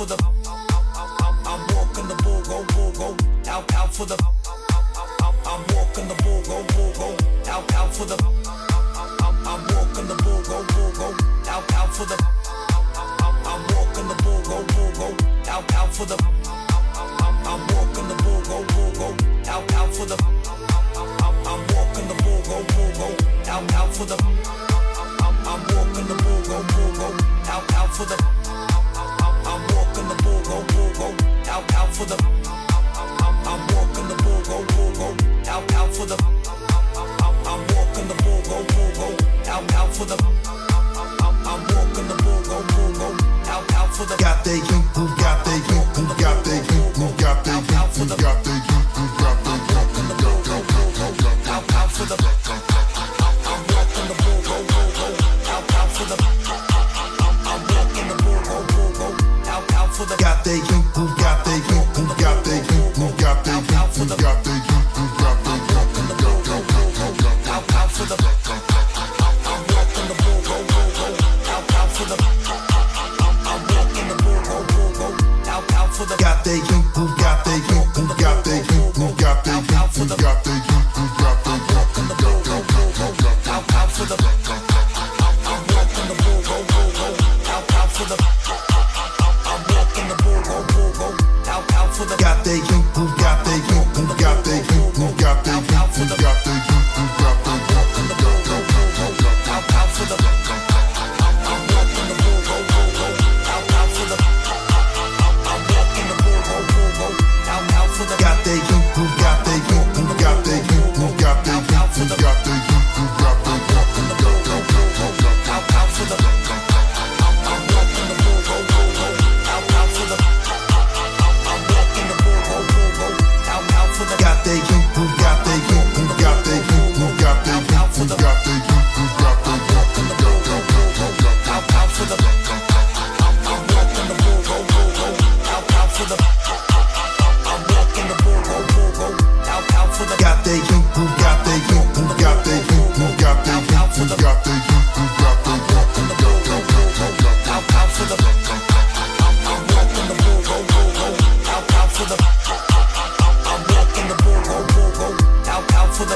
for the. I'm walking the bull, go, bull, go, out, out for the. I'm walking the bull, go, bull, go, out, out for the. I'm walking the bull, go, bull, go, out, out for the. I'm walking the bull, go, bull, go, out, out for the. I'm walking the bull, go, bull, go, out, out for the. I'm walking the bull, go, bull, go, out, out for the. Out, out for the. Got the got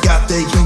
Got the